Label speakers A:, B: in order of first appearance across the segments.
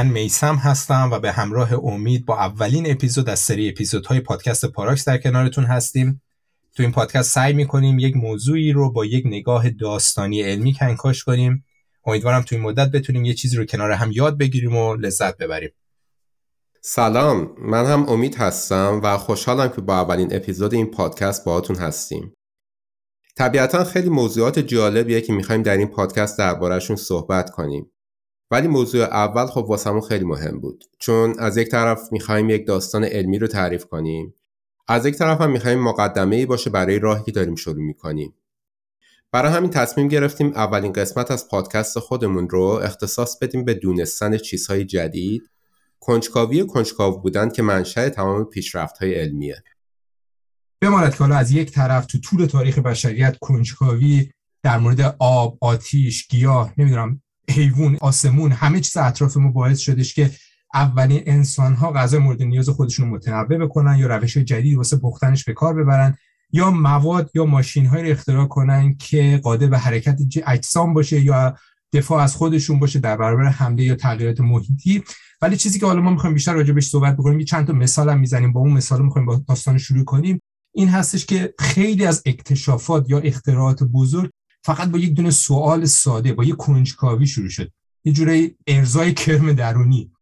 A: من میسم هستم و به همراه امید با اولین اپیزود از سری اپیزودهای پادکست پاراکس در کنارتون هستیم. تو این پادکست سعی می‌کنیم یک موضوعی رو با یک نگاه داستانی علمی کنکاش کنیم. امیدوارم تو این مدت بتونیم یه چیزی رو کنار هم یاد بگیریم و لذت ببریم.
B: سلام من هم امید هستم و خوشحالم که با اولین اپیزود این پادکست باهاتون هستیم. طبیعتا خیلی موضوعات جالبیه که می‌خوایم در این پادکست دربارهشون صحبت کنیم. ولی موضوع اول خب واسمون خیلی مهم بود. چون از یک طرف می‌خوایم یک داستان علمی رو تعریف کنیم از یک طرف هم می‌خوایم مقدمه ای باشه برای راهی که داریم شروع می‌کنیم. برای همین تصمیم گرفتیم اولین قسمت از پادکست خودمون رو اختصاص بدیم به دونستن چیزهای جدید کنجکاوی کنجکاو بودن که منشأ تمام پیشرفت های علمیه.
A: بماند که از یک طرف تو طول تاریخ بشریت کنجکاوی در مورد آب، آتیش، گیاه، نمی‌دونم حیوان، آسمون همه چیز اطراف ما باعث شدش که اولین انسان ها غذای مورد نیاز خودشون متنوع بکنن یا روش جدید واسه پختنش به کار ببرن یا مواد یا ماشین های اختراع کنن که قادر به حرکت اجسام باشه یا دفاع از خودشون باشه در برابر حمله یا تغییرات محیطی. ولی چیزی که حالا ما می‌خوایم بیشتر راجع بهش صحبت بکنیم یه چند تا مثال هم می‌زنیم با اون مثال می‌خوایم با داستان شروع کنیم. این هستش که خیلی از اکتشافات یا اختراعات بزرگ فقط با یک دونه سوال ساده با یک کنجکاوی شروع شد. یه جوری ارزای کرم درونی.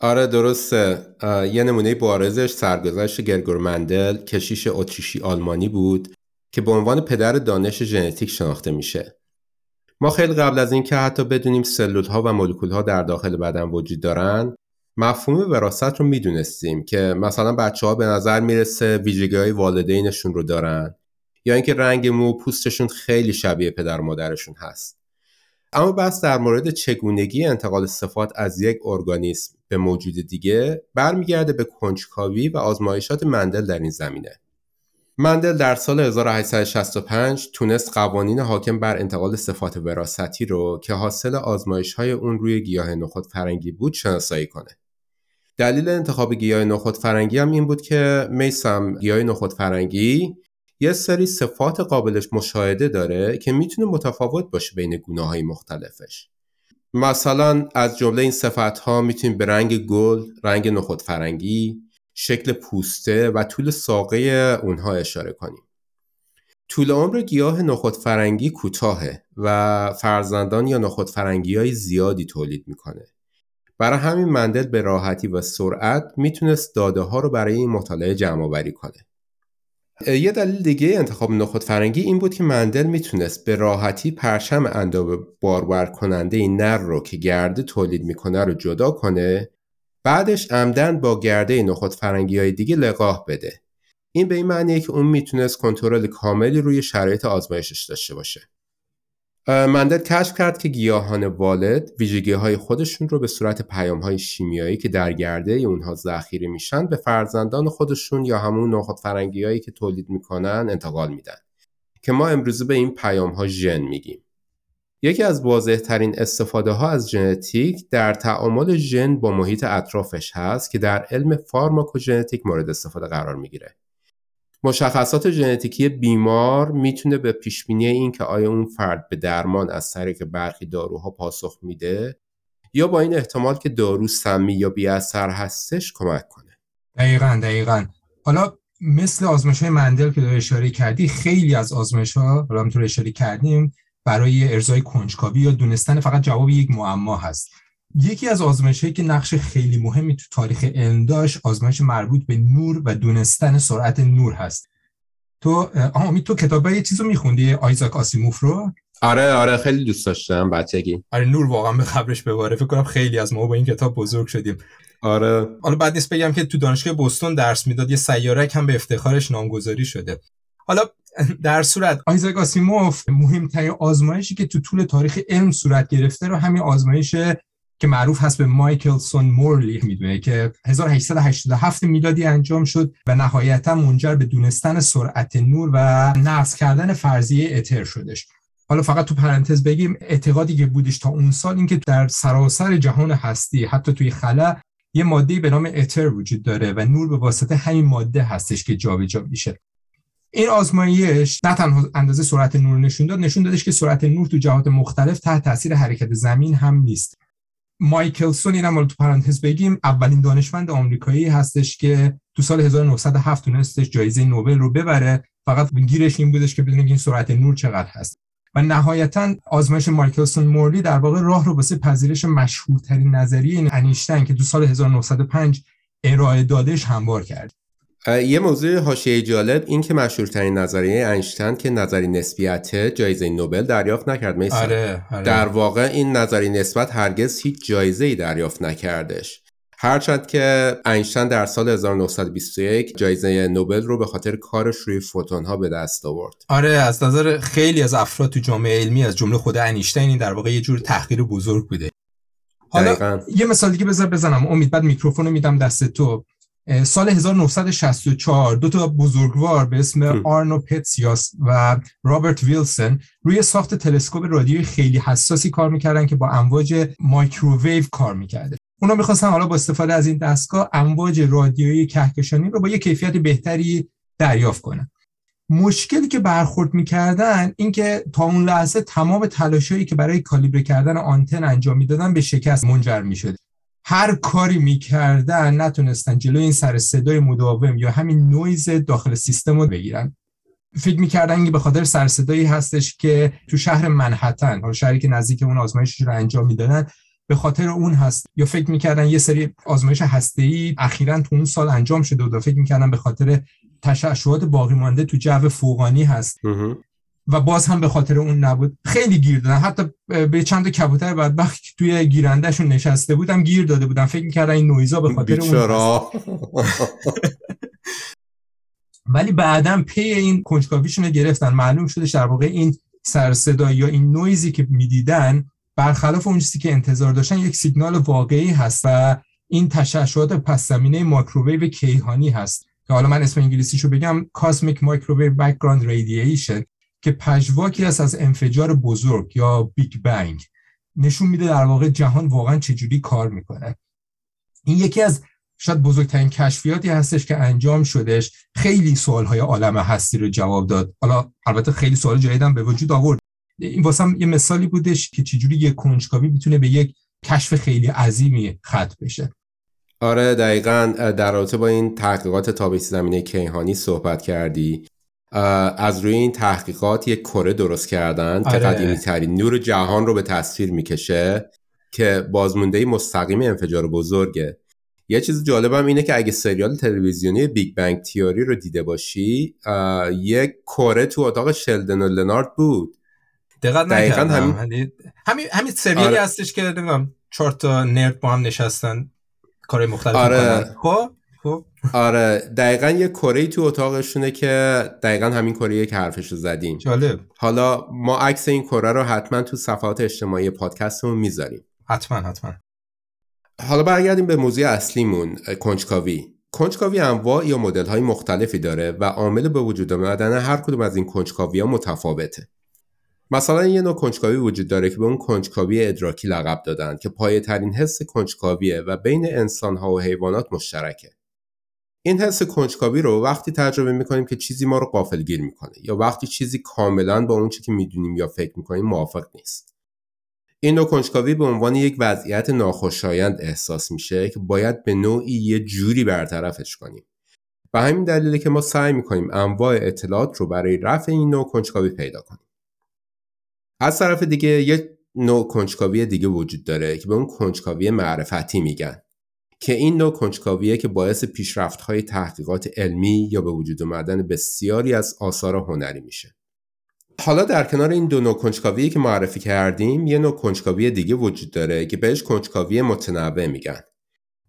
B: آره درسته. یه نمونه بارزش سرگذشت گرگور مندل کشیش اتریشی آلمانی بود که به عنوان پدر دانش ژنتیک شناخته میشه. ما خیلی قبل از اینکه حتی بدونیم سلول ها و مولکول ها در داخل بدن وجود دارن مفهوم وراثت رو می‌دونستیم که مثلا بچه ها به نظر می‌رسه ویژگی های والدینشون رو دارن. یا اینکه رنگ مو پوستشون خیلی شبیه پدر و مادرشون هست اما بس در مورد چگونگی انتقال صفات از یک ارگانیسم به موجود دیگه برمیگرده به کنجکاوی و آزمایشات مندل در این زمینه مندل در سال 1865 تونست قوانین حاکم بر انتقال صفات وراستی رو که حاصل آزمایش های اون روی گیاه نخود فرنگی بود شناسایی کنه. دلیل انتخاب گیاه نخود فرنگی هم این بود که میسم گیاه نخود فرنگی یه سری صفات قابلش مشاهده داره که می‌تونه متفاوت باشه بین گونه های مختلفش. مثلا از جمله این صفت ها می‌تونیم به رنگ گل، رنگ نخود فرنگی، شکل پوسته و طول ساقه اونها اشاره کنیم. طول عمر گیاه نخود فرنگی کوتاهه و فرزندان یا نخود فرنگی های زیادی تولید می‌کنه. برای همین مندل به راحتی و سرعت می‌تونست داده ها رو برای این مطالعه جمع آوری کنه. یه دلیل دیگه انتخاب نخود فرنگی این بود که مندل می‌تونست به راحتی پرچم انداب بارور کننده این نر رو که گرده تولید می‌کنه رو جدا کنه بعدش عمدن با گرده نخود فرنگی های دیگه لقاح بده. این به این معنیه که اون می‌تونست کنترل کاملی روی شرایط آزمایشش داشته باشه. مندل کشف کرد که گیاهان والد ویژگی های خودشون رو به صورت پیام های شیمیایی که در گرده اونها ذخیره میشن به فرزندان خودشون یا همون نخود فرنگی هایی که تولید می‌کنن انتقال میدن که ما امروزه به این پیام ها ژن میگیم یکی از واضح ترین استفاده ها از ژنتیک در تعامل ژن با محیط اطرافش هست که در علم فارماکوژنتیک مورد استفاده قرار می‌گیره. مشخصات ژنتیکی بیمار می‌تونه به پیش بینی این که آیا اون فرد به درمان از طریق برخی داروها پاسخ میده یا با این احتمال که دارو سمی یا بی اثر هستش کمک کنه.
A: دقیقا دقیقا. حالا مثل آزمایش مندل که اشاره کردی خیلی از آزمایش ها حالا اشاره کردیم برای ارزای کنجکاوی یا دونستن فقط جواب یک معما هست یکی از آزمایشهایی که نقش خیلی مهمی تو تاریخ علم داشت آزمایش مربوط به نور و دونستن سرعت نور هست. تو امید تو کتاب یه چیزو میخوندی؟ آیزاک آسیموف رو؟
B: آره آره خیلی دوست داشتم بچگی.
A: آره نور واقعا به خبرش بباره. فکر کنم خیلی از ما با این کتاب بزرگ شدیم.
B: آره.
A: حالا بعد نیست بگم که تو دانشگاه بوستون درس می‌داد یه سیارک هم به افتخارش نامگذاری شده. حالا در صورت آیزاک آسیموف مهمترین آزمایشی که تو طول تاریخ علم صورت گرفته رو همین آزمایش که معروف هست به مایکلسون مورلی می‌دونه که 1887 میلادی انجام شد و نهایتا منجر به دونستن سرعت نور و نقص کردن فرضیه اتر شدش. حالا فقط تو پرانتز بگیم اعتقادی که بودش تا اون سال اینکه در سراسر جهان هستی حتی توی خلا یه ماده به نام اتر وجود داره و نور به واسطه همین ماده هستش که جابجا میشه. این آزمایش نه تنها اندازه سرعت نور نشون داد نشون دادش که سرعت نور تو جهات مختلف تحت تاثیر حرکت زمین هم نیست. مایکلسون اینم تو پرانتز بگیم اولین دانشمند آمریکایی هستش که تو سال 1907 تونستش جایزه نوبل رو ببره. فقط گیرش این بودش که بدونیم این سرعت نور چقدر هست. و نهایتا آزمایش مایکلسون مورلی در واقع راه رو واسه پذیرش مشهورترین نظریه انیشتین که تو سال 1905 ارائه دادش هموار کرد.
B: یه موضوع حاشیه جالب این که مشهورترین نظریه اینشتین که نظری نسبیت جایزه نوبل دریافت نکرد میسن
A: آره،, آره.
B: در واقع این نظری نسبت هرگز هیچ جایزه ای دریافت نکردش هرچند که اینشتین در سال 1921 جایزه نوبل رو به خاطر کارش روی فوتون ها به دست آورد.
A: آره از نظر خیلی از افراد تو جامعه علمی از جمله خود اینشتین این در واقع یه جور تحقیر بزرگ بوده. حالا دقیقا. یه مثال دیگه بذار بزنم امید بعد میکروفون رو میدم دست تو سال 1964 دو تا بزرگوار به اسم آرنو پنزیاس و رابرت ویلسون روی ساخت تلسکوپ رادیویی خیلی حساسی کار می‌کردن که با امواج مایکروویو کار می‌کرده. اونا می‌خواستن حالا با استفاده از این دستگاه امواج رادیویی کهکشانی رو با یه کیفیت بهتری دریافت کنن. مشکلی که برخورد می‌کردن این که تا اون لحظه تمام تلاشایی که برای کالیبر کردن آنتن انجام می‌دادن به شکست منجر می‌شد. هر کاری می‌کردن نتونستن جلوی این سر صدای مداوم یا همین نویز داخل سیستم رو بگیرن. فکر می‌کردن که به خاطر سر صدایی هستش که تو شهر منحتن شهری که نزدیک اون آزمایشش رو انجام می‌دادن به خاطر اون هست. یا فکر می‌کردن یه سری آزمایش هسته‌ای اخیرا تو اون سال انجام شده و فکر می‌کردن به خاطر تشعشعات باقی مانده تو جو فوقانی هست. و باز هم به خاطر اون نبود. خیلی گیر دادن. حتی به چند کبوتر بدبخت توی گیرندهشون نشسته بودم گیر داده بودم. فکر می‌کردن این نویزا به خاطر اون ولی بعدا پی این کنجکاویشون رو گرفتن. معلوم شده در واقع این سر یا این نویزی که می‌دیدن برخلاف اون چیزی که انتظار داشتن یک سیگنال واقعی هست و این تشعشعات پس زمینه مایکروویو کیهانی هست. که حالا من اسم انگلیسیشو بگم Cosmic Microwave Background Radiation. که پژواکی است از انفجار بزرگ یا بیگ بنگ. نشون میده در واقع جهان واقعا چجوری کار می‌کنه. این یکی از شاید بزرگترین کشفیاتی هستش که انجام شدش خیلی سوالهای عالم هستی رو جواب داد. حالا البته خیلی سوال جدیدم به وجود آورد. این واسه یه مثالی بودش که چجوری یک کنجکاوی می‌تونه به یک کشف خیلی عظیمی ختم بشه.
B: آره دقیقا در رابطه با این تحقیقات تابعی زمینه کیهانی صحبت کردی. از روی این تحقیقات یک کره درست کردن آره. که قدیمی ترین نور جهان رو به تصویر می‌کشه که بازمونده مستقیم انفجار بزرگه یه چیز جالبم اینه که اگه سریال تلویزیونی بیگ بنگ تیوری رو دیده باشی یک کره تو اتاق شلدن و لنارد بود
A: دقیقا نکردم همین همین همین سریالی آره. هستش که نمی‌دونم چهار تا نرد با هم نشستن کار مختلف
B: آره. خب خب آره دقیقا یه کره تو اتاقشونه که دقیقا همین کره که حرفش رو زدیم.
A: جالب.
B: حالا ما عکس این کره رو حتما تو صفحات اجتماعی پادکستمون می‌ذاریم.
A: حتما حتما.
B: حالا برگردیم به موضوع اصلیمون کنجکاوی. کنجکاوی انواع یا مدل های مختلفی داره و عامل به وجود آمدن هر کدوم از این کنجکاوی ها متفاوته. مثلا یه نوع کنجکاوی وجود داره که به اون کنجکاوی ادراکی لقب دادن که پایه ترین حس کنجکاویه و بین انسان ها و حیوانات مشترکه. این حس کنجکاوی رو وقتی تجربه می‌کنیم که چیزی ما رو قافلگیر می‌کنه یا وقتی چیزی کاملا با اون چی که می‌دونیم یا فکر می‌کنیم موافق نیست. این نوع کنجکاوی به عنوان یک وضعیت ناخوشایند احساس میشه که باید به نوعی یه جوری برطرفش کنیم. و همین دلیله که ما سعی می‌کنیم انواع اطلاعات رو برای رفع این نوع کنجکاوی پیدا کنیم. از طرف دیگه یه نوع کنجکاوی دیگه وجود داره که به اون کنجکاوی معرفتی میگن. که این نوع کنجکاویه که باعث پیشرفت های تحقیقات علمی یا به وجود آمدن بسیاری از آثار هنری میشه. حالا در کنار این دو نوع کنجکاوی که معرفی کردیم یه نوع کنجکاوی دیگه وجود داره که بهش کنجکاوی متنوع میگن.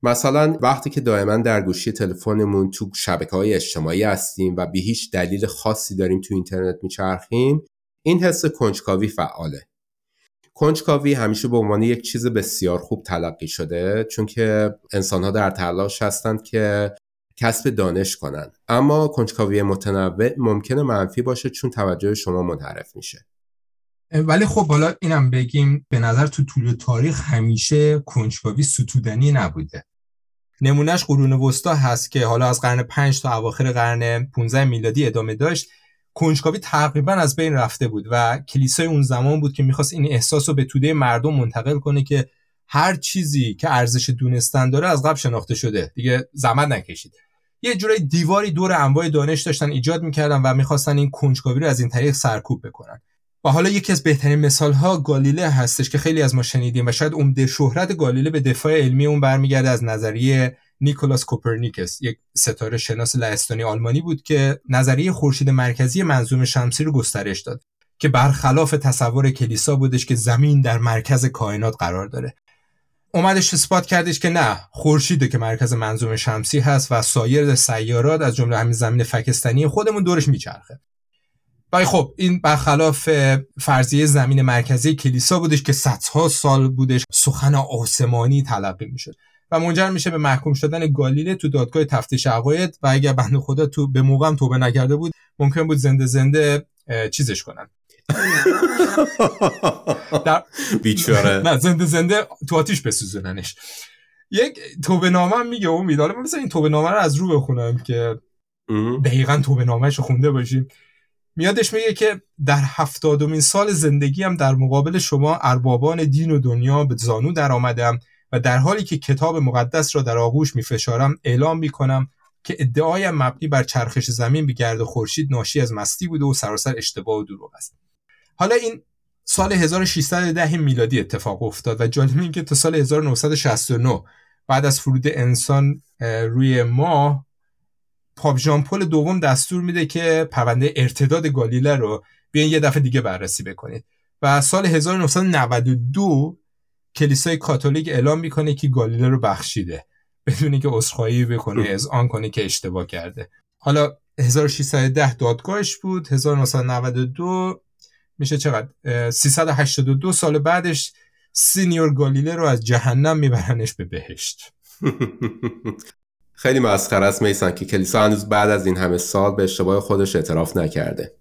B: مثلا وقتی که دائما در گوشی تلفنمون تو شبکه های اجتماعی هستیم و به هیچ دلیل خاصی داریم تو اینترنت میچرخیم این حس کنجکاوی فعاله. کنجکاوی همیشه به عنوان یک چیز بسیار خوب تلقی شده چون که انسانها در تلاش هستند که کسب دانش کنند اما کنجکاوی متنوع ممکنه منفی باشه چون توجه شما منحرف میشه.
A: ولی خب حالا اینم بگیم به نظر تو طول تاریخ همیشه کنجکاوی ستودنی نبوده. نمونهش قرون وسطا هست که حالا از قرن 5 تا اواخر قرن 15 میلادی ادامه داشت. کنجکاوی تقریبا از بین رفته بود و کلیسای اون زمان بود که می‌خواست این احساس رو به توده مردم منتقل کنه که هر چیزی که ارزش دونستن داره از قبل شناخته شده. دیگه زحمت نکشید. یه جورای دیواری دور انواع دانش داشتن ایجاد می‌کردن و می‌خواستن این کنجکاوی رو از این طریق سرکوب بکنن. و حالا یکی از بهترین مثال ها گالیله هستش که خیلی از ما شنیدیم و شاید عمده شهرت گالیله به دفاع علمی اون برمیگرده از نظریه نیکولاس کوپرنیکس یک ستاره شناس لهستانی آلمانی بود که نظریه خورشید مرکزی منظوم شمسی رو گسترش داد که برخلاف تصور کلیسا بودش که زمین در مرکز کائنات قرار داره. اومدش اثبات کردش که نه خورشیده که مرکز منظوم شمسی هست و سایر سیارات از جمله همین زمین فکستانی خودمون دورش میچرخه. ولی خب این برخلاف فرضیه زمین مرکزی کلیسا بودش که صدها سال بودش سخن آسمانی تلقی می‌شد. و منجر میشه به محکوم شدن گالیله تو دادگاه تفتیش عقاید و اگر بنده خدا تو به موقع توبه نکرده بود ممکن بود زنده زنده چیزش کنن.
B: در... بیچاره.
A: نه زنده زنده تو آتیش بسوزوننش. یک توبه نامه هم میگه اون میداله مثلا این توبه نامه رو از رو بخونم که دقیقا توبه نامه رو خونده باشیم. میادش میگه که در هفتادمین سال زندگی هم در مقابل شما اربابان دین و دنیا به زانو در آمدم و در حالی که کتاب مقدس را در آغوش می فشارم اعلام می کنم که ادعای مبنی بر چرخش زمین به گرد خورشید ناشی از مستی بوده و سراسر اشتباه و دروغ است. حالا این سال 1610 میلادی اتفاق افتاد و جالب این که تا سال 1969 بعد از فرود انسان روی ماه پاپ ژان پل دوم دستور میده که پرونده ارتداد گالیله رو بیاین یه دفعه دیگه بررسی بکنید. و سال 1992 کلیسای کاتولیک اعلام می‌کنه که گالیله رو بخشیده. بدون که عذرخواهی بکنه از آن کنه که اشتباه کرده. حالا 1610 دادگاهش بود 1992 میشه چقدر؟ 382 سال بعدش سینیور گالیله رو از جهنم میبرنش به بهشت.
B: خیلی مسخره است میسن که کلیسا هنوز بعد از این همه سال به اشتباه خودش اعتراف نکرده.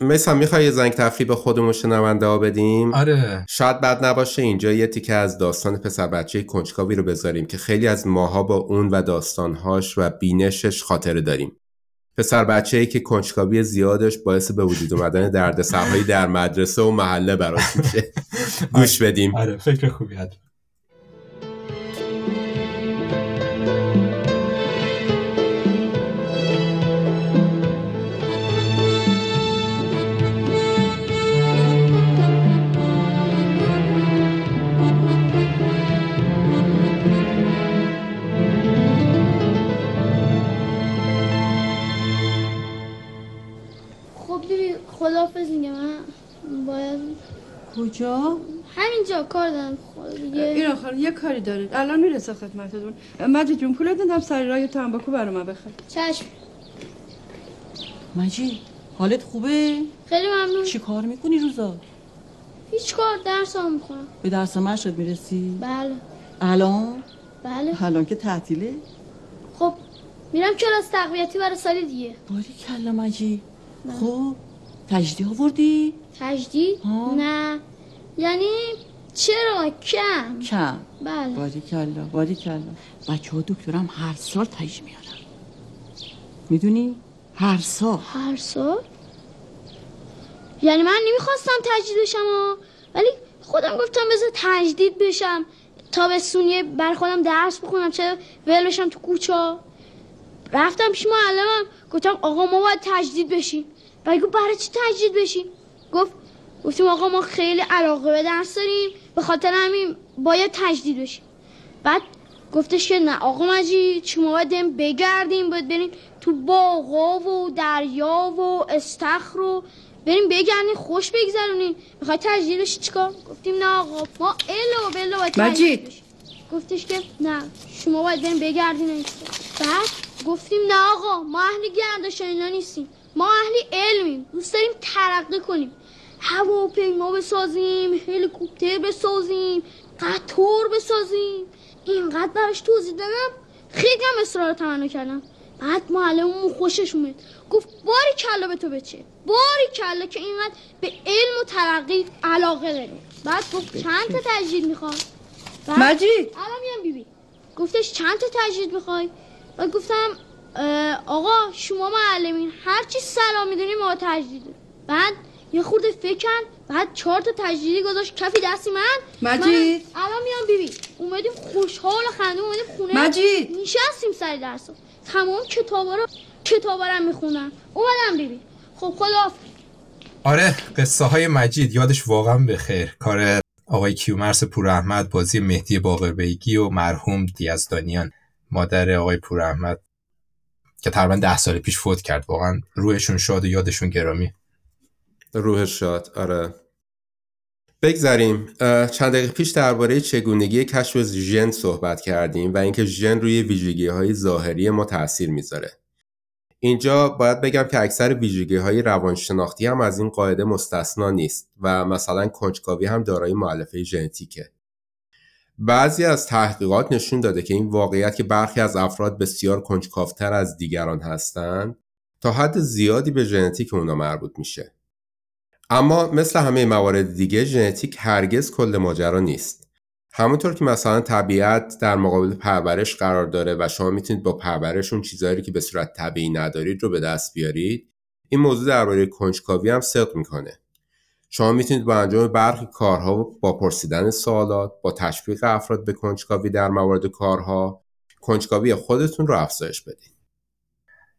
B: میسن می‌خوای یه زنگ تفریح به خودمون شنونده ها بدیم؟
A: آره.
B: شاید بد نباشه اینجا یه تیکه از داستان پسر بچه کنجکاوی رو بذاریم که خیلی از ماها با اون و داستانهاش و بینشش خاطره داریم. پسر بچه ای که کنجکاوی زیادش باعث به وجود اومدن دردسرهایی در مدرسه و محله براش میشه. گوش بدیم.
A: آره فکر خوبی هست
C: خداحافظ میگم من باید
D: کجا؟
C: همینجا کار دارم. دیگه
D: این آخر یه کاری دارید. الان می‌رسه خدمتتون. مجید جون پول دادم سر راه تنباکو برای من بخر.
C: چشم.
D: مجید حالت خوبه؟
C: خیلی ممنون.
D: چی کار می‌کنی روزا؟
C: هیچ کار درس هم می‌خونم.
D: به درس مشقت می‌رسی؟
C: بله.
D: الان؟
C: بله.
D: الان که تعطیله؟
C: خب میرم کلاس تقویتی برای سال دیگه.
D: باری کلا مجید. خب تجدید آوردی؟
C: تجدید؟
D: ها؟
C: نه. یعنی چرا؟ کم.
D: کم.
C: بله.
D: باری کلا باری کلا. بچه ها دکترم هر سال تجدید میارن می‌دونی؟ هر سال.
C: هر سال؟ یعنی من نمی‌خواستم تجدید بشم. ولی خودم گفتم بذار تجدید بشم. تا به سونیه بر خودم درس بخونم چه ول بشم تو کوچه رفتم پیش معلمم. گفتم آقا ما باید تجدید بشیم. و گفت برای چی تجدید بشیم؟ گفت گفتیم آقا ما خیلی علاقه به درس داریم به خاطر همین باید تجدید بشیم. بعد گفتش که نه آقا مجید شما باید بگردیم باید بریم تو باغا و دریا و استخر رو بریم بگردیم خوش بگذرونیم. می‌خوای تجدید بشی چیکار؟ گفتیم نه آقا ما الا و بلا باید تجدید. بشیم. گفتش که نه شما باید بریم بگردیم. بعد گفتیم نه آقا ما اهل گردش اینا نیستیم. ما اهل علمیم. دوست داریم ترقی کنیم. هواپیما بسازیم هلیکوپتر بسازیم قطار بسازیم. اینقدر براش توضیح دادم خیلی هم اصرار تمنا کردم. بعد معلممون خوشش اومد. گفت باری کلا به تو بچه. باری کلا که اینقدر به علم و ترقی علاقه داری. بعد گفت چند تا تجدید می‌خواد
D: مجید!
C: الان میام بیبی. گفتش چند تا تجدید می‌خوای؟ و گفتم آقا شما معلمین هر چی سلام می‌دونی ما تجدید بعد یه خورده فکر بعد چهار تا تجدیدی گذاشت کفی دستی من.
D: مجید.
C: من الان میام بیبی اومدیم خوشحال و خنده اومدیم خونه.
D: مجید.
C: نشستیم سر درس تمام کتابا رو کتابا رو می‌خونم اومدم بیبی. خب خدا
A: آره قصه های مجید یادش واقعا بخیر کار آقای کیومرس پور احمد بازی مهدی باقربیگی و مرحوم دیازدانیان. مادر آقای پور احمد که تقریبا ده سال پیش فوت کرد. واقعا روحشون شاد و یادشون گرامی.
B: روحش شاد آره. بگذاریم چند دقیقه پیش درباره چگونگی کشف ژن صحبت کردیم و اینکه ژن روی ویژگی های ظاهری ما تاثیر می‌ذاره. اینجا باید بگم که اکثر ویژگی های روانشناختی هم از این قاعده مستثنا نیست و مثلا کنجکاوی هم دارای معلفه ژنتیکه. بعضی از تحقیقات نشون داده که این واقعیت که برخی از افراد بسیار کنجکاوتر از دیگران هستند تا حد زیادی به ژنتیک اونا مربوط میشه. اما مثل همه موارد دیگه ژنتیک هرگز کل ماجرا نیست. همونطور که مثلا طبیعت در مقابل پرورش قرار داره و شما می‌تونید با پرورش اون چیزهایی که به صورت طبیعی ندارید رو به دست بیارید این موضوع درباره کنجکاوی هم صدق می‌کنه. شما می‌تونید با انجام برخی کارها و با پرسیدن سوالات با تشویق افراد به کنجکاوی در موارد کارها کنجکاوی خودتون رو افزایش بدید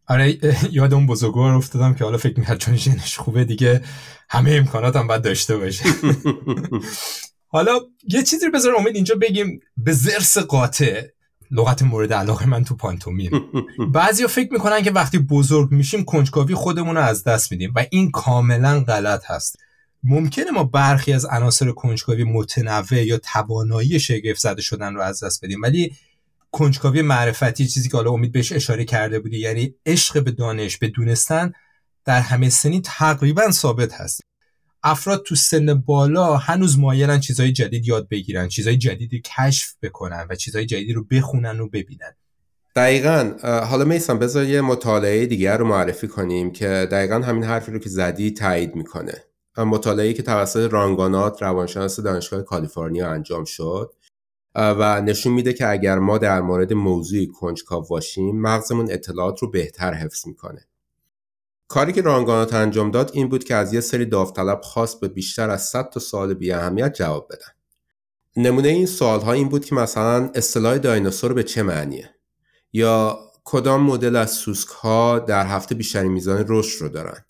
A: آره یاد اون بزرگوار افتادم که حالا فکر می‌کرد چون ژنش خوبه دیگه همه امکانات هم باید داشته باشه. حالا یه چیزی رو بذار امید اینجا بگیم به زرس قاطع لغت مورد علاقه من تو پانتومیم. بعضیا فکر می‌کنن که وقتی بزرگ میشیم کنجکاوی خودمون رو از دست میدیم و این کاملا غلط هست. ممکنه ما برخی از عناصر کنجکاوی متنوع یا توانایی شگفت زده شدن رو از دست بدیم ولی کنجکاوی معرفتی چیزی که حالا امید بهش اشاره کرده بودی یعنی عشق به دانش به دونستن در همه سنی تقریبا ثابت هست. افراد تو سن بالا هنوز مایلن چیزهای جدید یاد بگیرن چیزهای جدیدی کشف بکنن و چیزهای جدیدی رو بخونن و ببینن.
B: دقیقا. حالا میسان بذار یه مطالعه دیگر رو معرفی کنیم که دقیقا همین حرفی رو که زدی تایید می‌کنه. مطالعه که توسط رانگانات روانشناس دانشگاه کالیفرنیا انجام شد و نشون میده که اگر ما در مورد موضوعی کنجکاو باشیم مغزمون اطلاعات رو بهتر حفظ می‌کنه. کاری که رانگانات انجام داد این بود که از یه سری داوطلب خواست به بیشتر از 100 تا سوال بی اهمیت جواب بدن. نمونه این سوال ها این بود که مثلا اصطلاح دایناسور به چه معنیه؟ یا کدام مدل از سوسک ها در هفته بیشترین میزان رشد رو دارن؟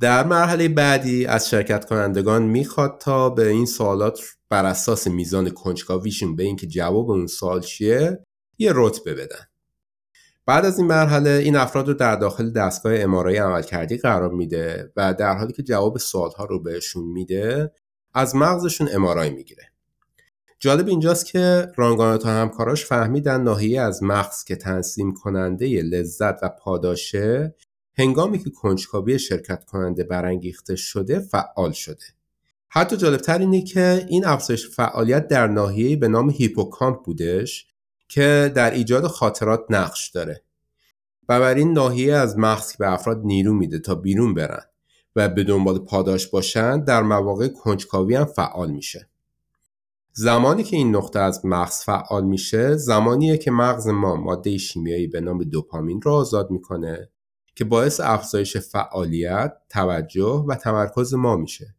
B: در مرحله بعدی از شرکت کنندگان می‌خواد تا به این سوالات بر اساس میزان کنجکاویشون به اینکه جواب اون سوال چیه یه رتبه بدن. بعد از این مرحله این افراد رو در داخل دستگاه امارای عمل کردی قرار میده و در حالی که جواب سوالها رو بهشون میده از مغزشون امارای می‌گیره. جالب اینجاست که رانگانات و همکاراش فهمیدن ناحیه از مغز که تنظیم کننده لذت و پاداشه هنگامی که کنجکاوی شرکت کننده برانگیخته شده فعال شده. حتی جالبتر اینه که این افزایش فعالیت در ناحیه‌ای به نام هیپوکامپ بودش که در ایجاد خاطرات نقش داره. و بر این ناحیه از مغز به افراد نیرو میده تا بیرون برن و به دنبال پاداش باشن در مواقع کنجکاوی هم فعال میشه. زمانی که این نقطه از مغز فعال میشه زمانیه که مغز ما ماده شیمیایی به نام دوپامین را آزاد می‌کنه که باعث افزایش فعالیت، توجه و تمرکز ما میشه.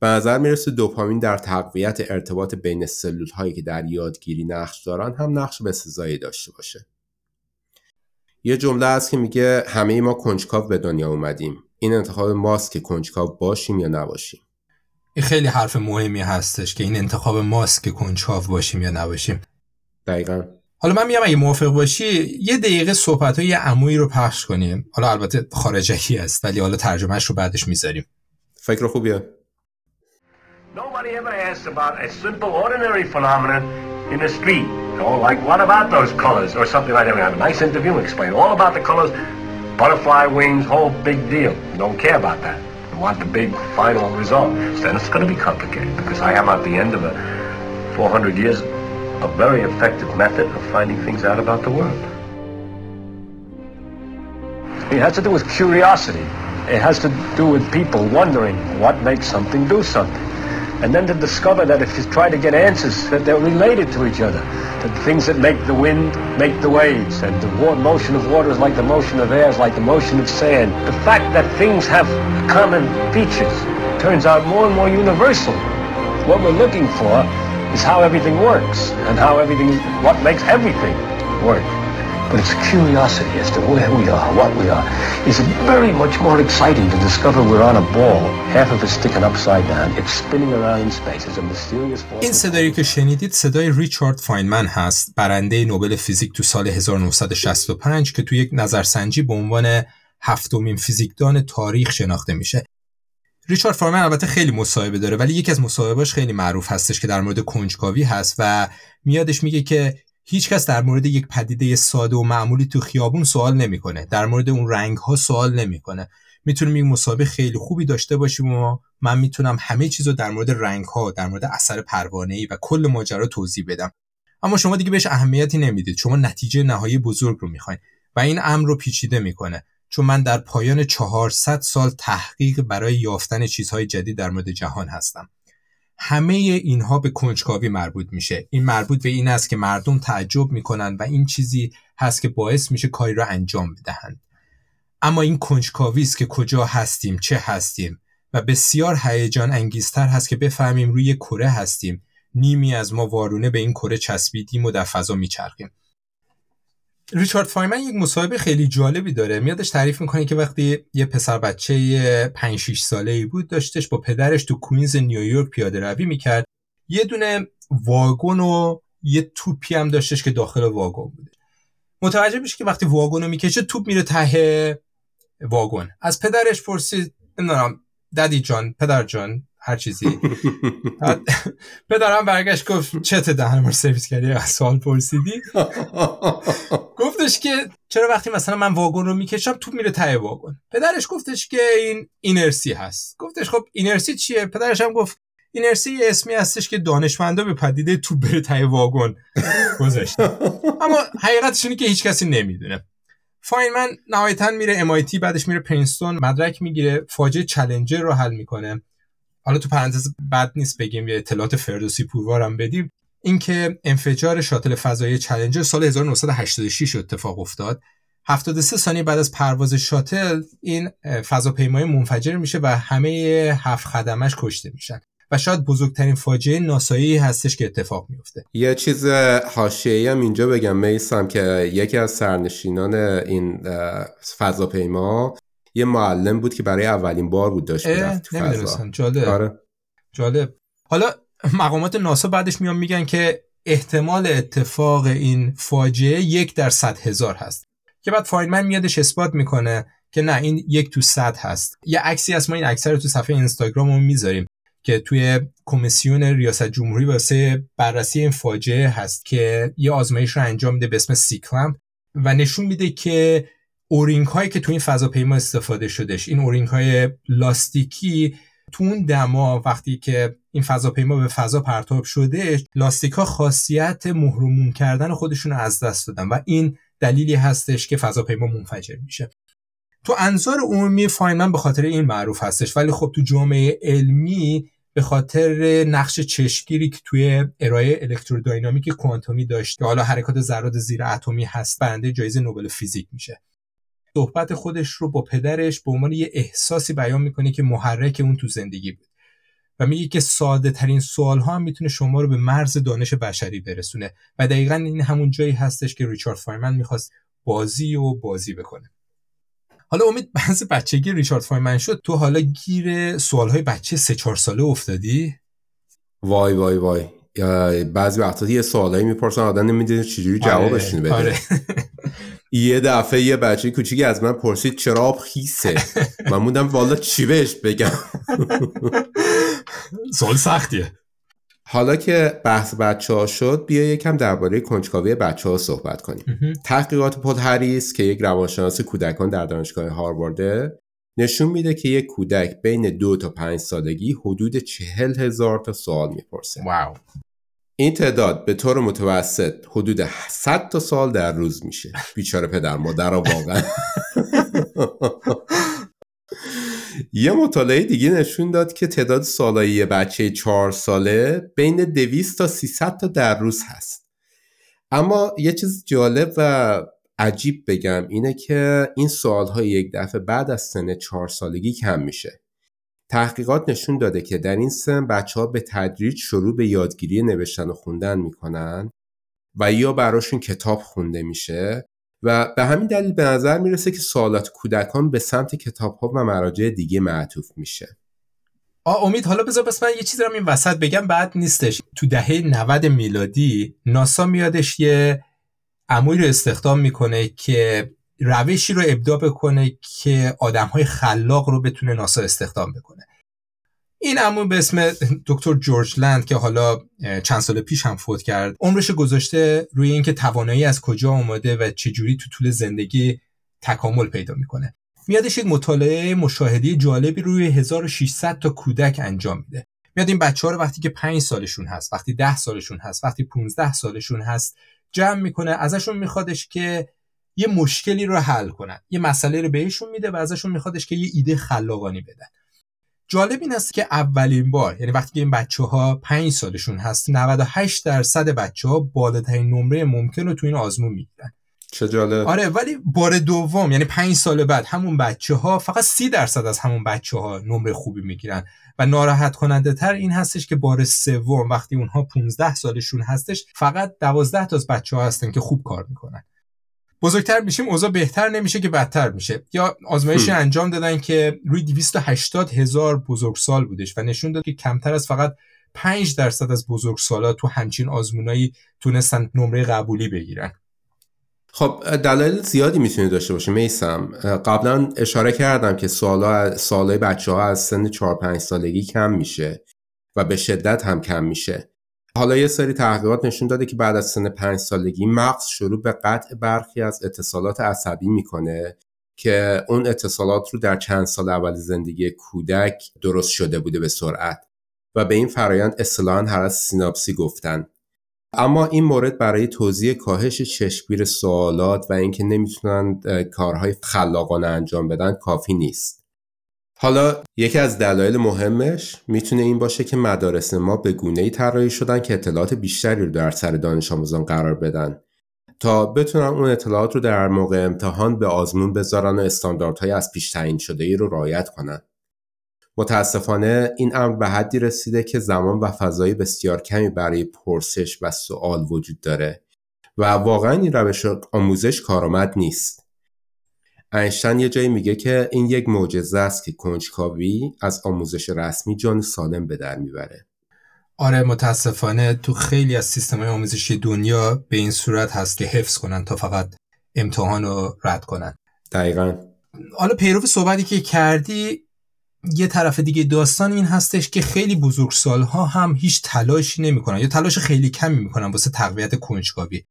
B: به نظر می‌رسه دوپامین در تقویت ارتباط بین سلول هایی که در یادگیری نقش دارن هم نقش به سزایی داشته باشه. یه جمله هست که میگه همه ما کنجکاو به دنیا اومدیم. این انتخاب ماست که کنجکاو باشیم یا نباشیم.
A: این خیلی حرف مهمی هستش که این انتخاب ماست که کنجکاو باشیم یا نباشیم.
B: دقیقا.
A: حالا من میگم اگه موافق باشی یه دقیقه صحبت های عمویی رو پخش کنیم حالا البته خارجکی است ولی حالا ترجمهش رو بعدش می‌ذاریم
B: فکر خوبیه
E: Nobody ever asks about a simple, ordinary phenomenon in the street. You know, like, what about those colors? Or something like that. We have a nice interview and explain all about the colors. Butterfly wings, whole big deal. Don't care about that. You want the big final result. Then it's going to be complicated because I am at the end of a 400 years a very effective method of finding things out about the world. It has to do with curiosity. It has to do with people wondering what makes something do something. And then to discover that if you try to get answers, that they're related to each other. That things that make the wind make the waves. And the motion of water is like the motion of air, is like the motion of sand. The fact that things have common features turns out more and more universal. What we're looking for is how everything works and how everything, what makes everything work. But it's curiosity as to where we are, what we are, is very much more exciting to discover we're on a ball, half of it sticking upside down. It's spinning around in space. It's a mysterious force.
A: این صدایی که شنیدید صدای ریچارد فاینمن هست برنده نوبل فیزیک تو سال 1965 که تو یک نظرسنجی به عنوان هفتمین فیزیکدان تاریخ شناخته میشه ریچارد فاینمن البته خیلی مصاحبه داره ولی یکی از مصاحبهاش خیلی معروف هستش که در مورد کنجکاوی هست و میادش میگه که هیچکس در مورد یک پدیده ساده و معمولی تو خیابون سوال نمی‌کنه. در مورد اون رنگ ها سوال نمی‌کنه. می‌تونیم یک مسابقه خیلی خوبی داشته باشیم و من می‌تونم همه چیز رو در مورد رنگ ها در مورد اثر پروانه ای و کل ماجرا توضیح بدم. اما شما دیگه بهش اهمیتی نمی‌دید. شما نتیجه نهایی بزرگ رو می‌خواین و این امر رو پیچیده می‌کنه. چون من در پایان 400 سال تحقیق برای یافتن چیزهای جدید در مورد جهان هستم. همه اینها به کنجکاوی مربوط میشه. این مربوط به این است که مردم تعجب می‌کنن و این چیزی هست که باعث میشه کاری را انجام بدهند. اما این کنجکاوی است که کجا هستیم چه هستیم و بسیار هیجان انگیزتر هست که بفهمیم روی کره هستیم. نیمی از ما وارونه به این کره چسبیدیم و در فضا میچرخیم. ریچارد فایمن یک مصاحبه خیلی جالبی داره. میادش تعریف می‌کنه که وقتی یه پسر بچه 5 6 ساله ای بود داشتش با پدرش تو کوینز نیویورک پیاده روی می‌کرد. یه دونه واگن و یه توپی هم داشتش که داخل واگن بوده. متوجه میشه که وقتی واگن رو می‌کشه توپ میره ته واگن. از پدرش پرسید نمی‌دونم ددی جان پدر جان هر چیزی. پدرم برگشت گفت چت دهنم رو سرویس کردی؟ سوال پرسیدی. گفتش که چرا وقتی مثلا من واگن رو می‌کشم تو میره ته واگن. پدرش گفتش که این اینرسی هست. گفتش خب اینرسی چیه؟ پدرش هم گفت اینرسی اسمی هستش که دانشمندا به پدیده تو بره ته واگن گذاشتن. اما حقیقتش اینه که هیچ کسی نمی‌دونه. فاینمن نهایتا میره MIT بعدش میره پرینستون مدرک می‌گیره فاجعه چالنجر رو حل می‌کنه. حالا تو پرانتز بد نیست بگیم یه اطلاعات فردوسی پوروارم بدیم. اینکه انفجار شاتل فضایی چالنجر سال 1986 اتفاق افتاد. 73 ثانیه بعد از پرواز شاتل این فضاپیمای منفجر میشه و همه هفت خدمش کشته میشن. و شاید بزرگترین فاجعه ناسایی هستش که اتفاق میفته.
B: یه چیز حاشیه‌ای هم اینجا بگم میسم که یکی از سرنشینان این فضاپیما یه معلم بود که برای اولین بار بود داشت می‌رفت تو فضا.
A: جالب.
B: آره.
A: جالب. حالا مقامات ناسا بعدش میان میگن که احتمال اتفاق این فاجعه یک در صد هزار هست. که بعد فاینمن میادش اثبات می‌کنه که نه این یک تو صد هست. یه عکسی از ما این رو تو صفحه اینستاگرام رو می‌ذاریم که توی کمیسیون ریاست جمهوری واسه بررسی این فاجعه هست که یه آزمایش رو انجام میده به اسم C-clamp و نشون میده که O-ring هایی که تو این فضاپیما استفاده شدش این O-ring های لاستیکی تو اون دما وقتی که این فضاپیما به فضا پرتاب شده لاستیک خاصیت مهرموم کردن خودشون از دست دادن و این دلیلی هستش که فضاپیما منفجر میشه. تو انظار عمومی فاینمن به خاطر این معروف هستش ولی خب تو جامعه علمی به خاطر نقش چشمگیری که توی ارائه الکترودینامیک کوانتومی داشت که حالا حرکات ذرات زیر اتمی هست برنده جایزه نوبل فیزیک میشه. صحبت خودش رو با پدرش به عنوان یه احساسی بیان می‌کنه که محرک اون تو زندگی بود. و میگه که ساده ترین سوال ها هم می‌تونه شما رو به مرز دانش بشری برسونه. و دقیقا این همون جایی هستش که ریچارد فایمن می‌خواست بازی و بازی بکنه. حالا امید بحث بچگی ریچارد فایمن شد. تو حالا گیر سوال های بچه سه چهار ساله افتادی؟
B: وای وای وای. بعضی وقتا یه سوالایی می‌پرسن آدم نمی‌دونه چجوری جوابش بده
A: آره.
B: یه دفعه یه بچه کوچیکی از من پرسید چرا آب خیسه؟ من موندم والا چی بهش بگم؟
A: سوال سختیه.
B: حالا که بحث بچه ها شد بیا یکم درباره کنجکاوی بچه ها صحبت کنیم. تحقیقات پل هریس که یک روانشناس کودکان در دانشگاه هاروارده نشون میده که یک کودک بین دو تا پنج سالگی حدود چهل هزار تا سوال می‌پرسه.
A: واو.
B: این تعداد به طور متوسط حدود 100 تا سال در روز میشه. بیچاره پدر مادر واقعا. یه مطالعه دیگه نشون داد که تعداد سالایی یه بچه چهار ساله بین 200 تا 300 تا در روز هست. اما یه چیز جالب و عجیب بگم اینه که این سوال های یک دفعه بعد از سن چهار سالگی کم میشه. تحقیقات نشون داده که در این سن بچه ها به تدریج شروع به یادگیری نوشتن و خوندن می‌کنن و یا براشون کتاب خونده میشه و به همین دلیل به نظر می‌رسه که سوالات کودکان به سمت کتاب ها و مراجع دیگه معطوف میشه.
A: آ امید حالا بذار بس من یه چیزی رو این وسط بگم بعد نیستش. تو دهه 90 میلادی ناسا میادش یه عموی رو استخدام می‌کنه که روشی رو ابدا بکنه که آدم های خلاق رو بتونه ناسا استخدام بکنه. این عمو به اسم دکتر جورج لند که حالا چند سال پیش هم فوت کرد عمرش گذاشته روی اینکه توانایی از کجا اومده و چجوری تو طول زندگی تکامل پیدا می‌کنه. میادش یک مطالعه مشاهدی جالبی روی 1600 تا کودک انجام میده. میاد این بچه ها رو وقتی که 5 سالشون هست وقتی 10 سالشون هست وقتی 15 سالشون هست جمع می‌کنه ازشون میخوادش که یه مشکلی رو حل کنن. یه مسئله رو بهشون میده و ازشون میخوادش که یه ایده خلاقانی بدن. جالب این است که اولین بار یعنی وقتی که این بچه ها 5 سالشون هست 98 درصد بچه ها بالاترین نمره ممکن رو تو این آزمون می‌گیرن.
B: چه جالب.
A: آره ولی بار دوم یعنی 5 سال بعد همون بچه ها فقط 30 درصد از همون بچه ها نمره خوبی می‌گیرن. و ناراحت کننده تر این هستش که بار سوم وقتی اونها 15 سالشون هستش فقط 12 تا از بچه ها هستن که خوب کار می‌کنن. بزرگتر میشیم اوضاع بهتر نمیشه که بدتر میشه. یا آزمایشی انجام دادن که روی 280 هزار بزرگسال بودش و نشون داد که کمتر از فقط 5 درصد از بزرگسالا تو همچین آزمونایی تونستن نمره قبولی بگیرن.
B: خب دلایل زیادی می‌تونه داشته باشه میسم قبلا اشاره کردم که سالا سالای بچه ها از سن 4 5 سالگی کم میشه و به شدت هم کم میشه. حالا یه سری تحقیقات نشون داده که بعد از سن 5 سالگی مغز شروع به قطع برخی از اتصالات عصبی می‌کنه که اون اتصالات رو در چند سال اول زندگی کودک درست شده بوده به سرعت و به این فرایند اصطلاحا هرس سیناپسی گفتن. اما این مورد برای توضیح کاهش چشمگیر سوالات و اینکه نمی‌تونن کارهای خلاقانه انجام بدن کافی نیست. حالا یکی از دلایل مهمش می‌تونه این باشه که مدارس ما به گونه ای طراحی شدن که اطلاعات بیشتری رو در سر دانش آموزان قرار بدن. تا بتونن اون اطلاعات رو در موقع امتحان به آزمون بذارن و استانداردهای از پیش تعیین شده ای رو رعایت کنن. متاسفانه این امر به حدی رسیده که زمان و فضای بسیار کمی برای پرسش و سوال وجود داره و واقعا این روش آموزش کارآمد نیست. اینشتین یه جایی میگه که این یک معجزه است که کنجکاوی از آموزش رسمی جان سالم به در می‌بره.
A: آره متاسفانه تو خیلی از سیستم آموزشی دنیا به این صورت هست که حفظ کنن تا فقط امتحان رو رد کنن.
B: دقیقا.
A: حالا پیرو صحبتی که کردی یه طرف دیگه داستان این هستش که خیلی بزرگسالها هم هیچ تلاشی نمی‌کنن یا تلاش خیلی کمی می‌کنن واسه تقویت کنجکاوی.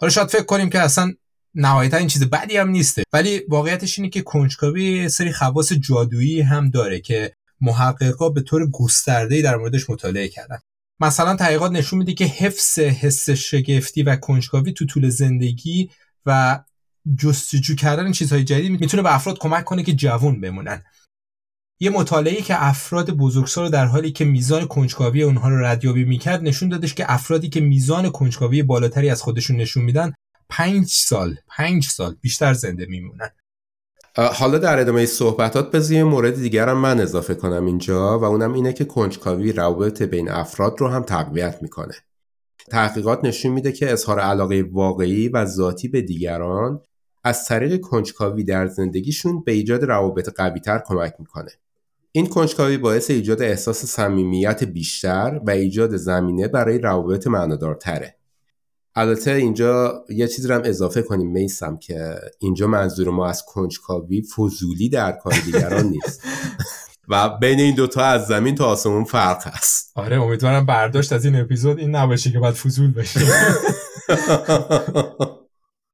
A: حالا شاید فکر کنیم که اصلا نهایتا این چیز بدی هم نیسته. ولی واقعیتش اینه که کنجکاوی سری خواص جادویی هم داره که محققا به طور گسترده در موردش مطالعه کردن. مثلا تحقیقات نشون میده که حفظ حس شگفتی و کنجکاوی تو طول زندگی و جستجو کردن چیزهای جدید می‌تونه به افراد کمک کنه که جوون بمونن. یه مطالعه که افراد بزرگسال در حالی که میزان کنجکاوی اونها رو ردیابی می‌کرد نشون دادش که افرادی که میزان کنجکاوی بالاتری از خودشون نشون میدن پنج سال پنج سال بیشتر زنده میمونن.
B: حالا در ادامه صحبتات بذار مورد دیگر من اضافه کنم اینجا و اونم اینه که کنجکاوی روابط بین افراد رو هم تقویت می‌کنه. تحقیقات نشون میده که اظهار علاقه واقعی و ذاتی به دیگران از طریق کنجکاوی در زندگیشون به ایجاد روابط قویتر کمک می‌کنه. این کنجکاوی باعث ایجاد احساس صمیمیت بیشتر و ایجاد زمینه برای روابط معنادارتره. البته اینجا یه چیزی رو هم اضافه کنیم میسم که اینجا منظور ما از کنجکاوی فضولی در کار دیگران نیست. و بین این دوتا از زمین تا آسمون فرق هست.
A: آره امیدوارم برداشت از این اپیزود این نباشه که باید فضول بشه.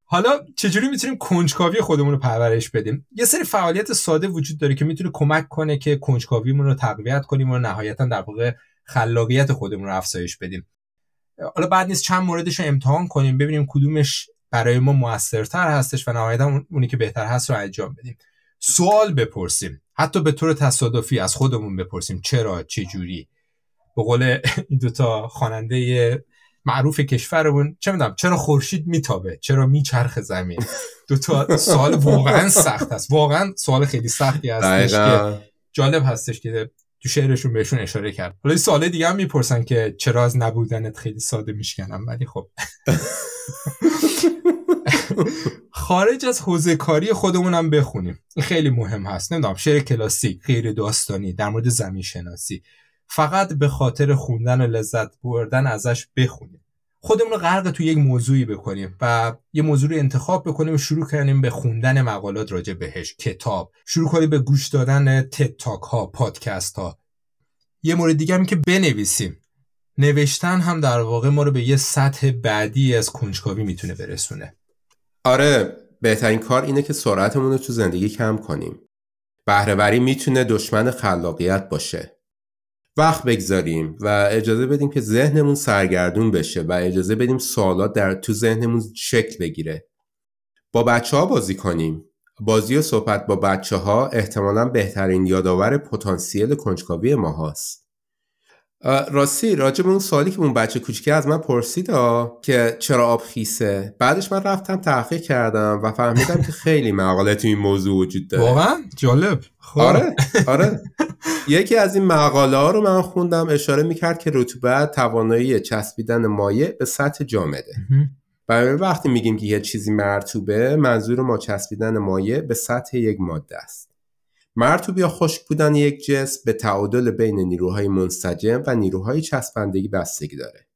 A: حالا چجوری می‌تونیم کنجکاوی خودمون رو پرورش بدیم؟ یه سری فعالیت ساده وجود داره که می‌تونه کمک کنه که کنجکاویمون رو تقویت کنیم و نهایتا در واقع خلاقیت خودمون رو افزایش بدیم. حالا بعد نیست چند موردش رو امتحان کنیم ببینیم کدومش برای ما موثرتر هستش و نهایتا اونی که بهتر هست رو انجام بدیم. سوال بپرسیم. حتی به طور تصادفی از خودمون بپرسیم چرا چه جوری به قول این دوتا خواننده معروف کشورمون چه می‌دونم چرا خورشید میتابه؟ چرا میچرخه زمین؟ دو تا سوال واقعا سخت است. واقعا سوال خیلی سختی هستش که جالب هستش که تو شعرشون بهشون اشاره کرد. حالا سوال دیگه هم می‌پرسن که چرا از نبودنت خیلی ساده میشکنم ولی خب. خارج از حوزه کاری خودمون هم بخونیم. این خیلی مهم هست. نمی‌دونم شعر کلاسیک غیر داستانی در مورد زمین شناسی فقط به خاطر خوندن و لذت بردن ازش بخونیم. خودمون رو غرق تو یک موضوعی بکنیم و یه موضوع رو انتخاب بکنیم و شروع کنیم به خوندن مقالات راجع بهش. کتاب. شروع کنیم به گوش دادن تد تاک ها پادکست ها یه مورد دیگه هم که بنویسیم. نوشتن هم در واقع ما رو به یه سطح بعدی از کنجکاوی می‌تونه برسونه.
B: آره بهترین کار اینه که سرعتمون رو تو زندگی کم کنیم. بهرهوری می‌تونه دشمن خلاقیت باشه. وقت بگذاریم و اجازه بدیم که ذهنمون سرگردون بشه و اجازه بدیم سوالات در تو ذهنمون شکل بگیره. با بچه ها بازی کنیم. بازی و صحبت با بچه ها احتمالا بهترین یادآور پتانسیل کنجکاوی ما هاست راستی راجع به اون سوالی که اون بچه کوچیک از من پرسید که چرا آب خیسه؟ بعدش من رفتم تحقیق کردم و فهمیدم که خیلی مقاله تو این موضوع وجود داره.
A: واقعا؟ جالب.
B: خب. آره آره. یکی از این مقاله ها رو من خوندم اشاره می‌کرد که رطوبت توانایی چسبیدن مایع به سطح جامده برای وقتی میگیم که یه چیزی مرتوبه منظور ما چسبیدن مایع به سطح یک ماده است مرتوب یا خشک بودن یک جسم به تعادل بین نیروهای منسجم و نیروهای چسبندگی بستگی داره.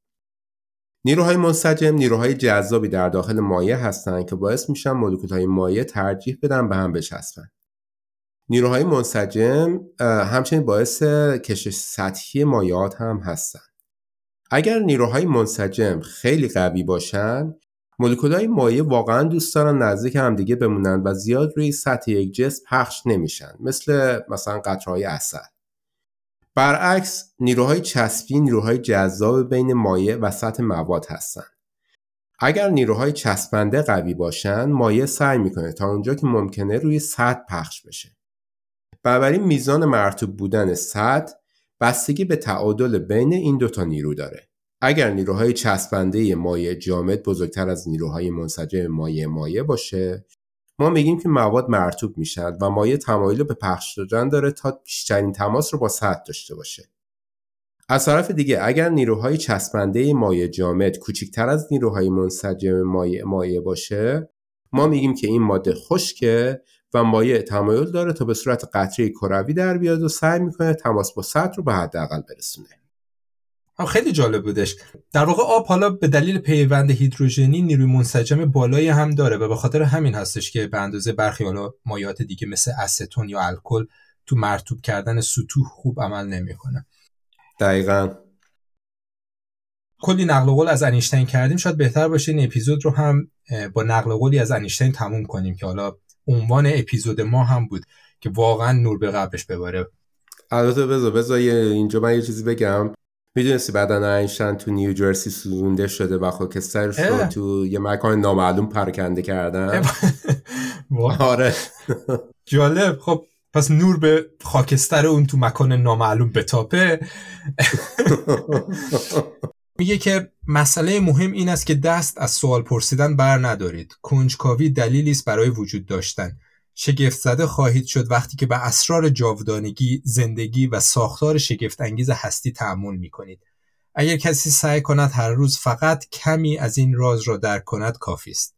B: نیروهای منسجم نیروهای جذابی در داخل مایع هستند که باعث میشن مولکولهای مایع ترجیح بدن به هم بچسبن. نیروهای منسجم همچنین باعث کشش سطحی مایعات هم هستند. اگر نیروهای منسجم خیلی قوی باشن های مایع واقعا دوست دارن نزدیک همدیگه بمونن و زیاد روی سطح یک جسم پخش نمیشن مثل مثلا قطرهای اصل برعکس نیروهای چسبی نیروهای جذاب بین مایع و سطح مواد هستند اگر نیروهای چسبنده قوی باشن مایع سعی می‌کنه تا اونجا که ممکنه روی سطح پخش بشه. بنابراین میزان مرتوب بودن سطح بستگی به تعادل بین این دوتا نیرو داره. اگر نیروهای چسبنده مایع جامد بزرگتر از نیروهای منسجم مایع مایع باشه ما میگیم که مواد مرتوب میشن و مایع تمایل به پخش شدن داره تا بیشترین تماس رو با سطح داشته باشه. از طرف دیگه اگر نیروهای چسبنده مایع جامد کوچکتر از نیروهای منسجم مایع مایع باشه ما میگیم که این ماده خشکه و مایع تمایل داره تا به صورت قطره کروی در بیاد و سعی می‌کنه تماس با سطح رو به حداقل برسونه.
A: خیلی جالب بودش. در واقع آب حالا به دلیل پیوند هیدروژنی نیروی منسجم بالایی هم داره و به خاطر همین هستش که به اندازه برخی حالا مایعات دیگه مثل استون یا الکل تو مرتوب کردن سطوح خوب عمل نمی‌کنه.
B: دقیقا.
A: کلی نقل قول از انیشتین کردیم. شاید بهتر باشه این اپیزود رو هم با نقل قولی از انیشتین تموم کنیم که حالا عنوان اپیزود ما هم بود که واقعا نور به قبرش بباره.
B: البته بذار بذار اینجا من یه چیزی بگم. می‌دونستی بعدا اینشتین تو نیوجرسی سوزونده شده و خاکسترش رو تو یه مکان نامعلوم پرکنده کردن. آره.
A: جالب. خب پس نور به خاکستر اون تو مکان نامعلوم بتاپه. میگه که مسئله مهم این است که دست از سوال پرسیدن بر ندارید کنجکاوی دلیلی است برای وجود داشتن شگفت زده خواهید شد وقتی که به اسرار جاودانگی، زندگی و ساختار شگفت انگیز هستی تعمل می کنید. اگر کسی سعی کند هر روز فقط کمی از این راز را درک کند کافی است.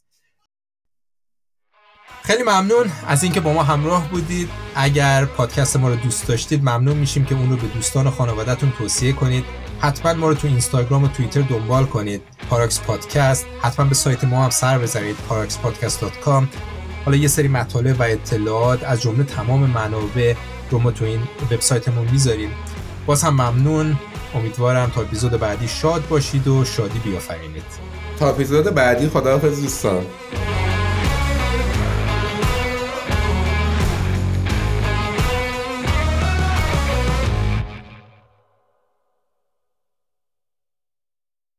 A: خیلی ممنون از اینکه با ما همراه بودید اگر پادکست ما رو دوست داشتید ممنون میشیم که اون رو به دوستان و خانوادهتون توصیه کنید حتما ما رو تو اینستاگرام و توییتر دنبال کنید. پاراکس پادکست. حتما به سایت ما هم سر بزنید paraxpodcast.com حالا یه سری مطالب و اطلاعات از جمله تمام منابع رو ما تو این وبسایتمون می‌ذاریم. باز هم ممنون. امیدوارم تا اپیزود بعدی شاد باشید و شادی بیافرینید.
B: تا اپیزود بعدی خداحافظ دوستان.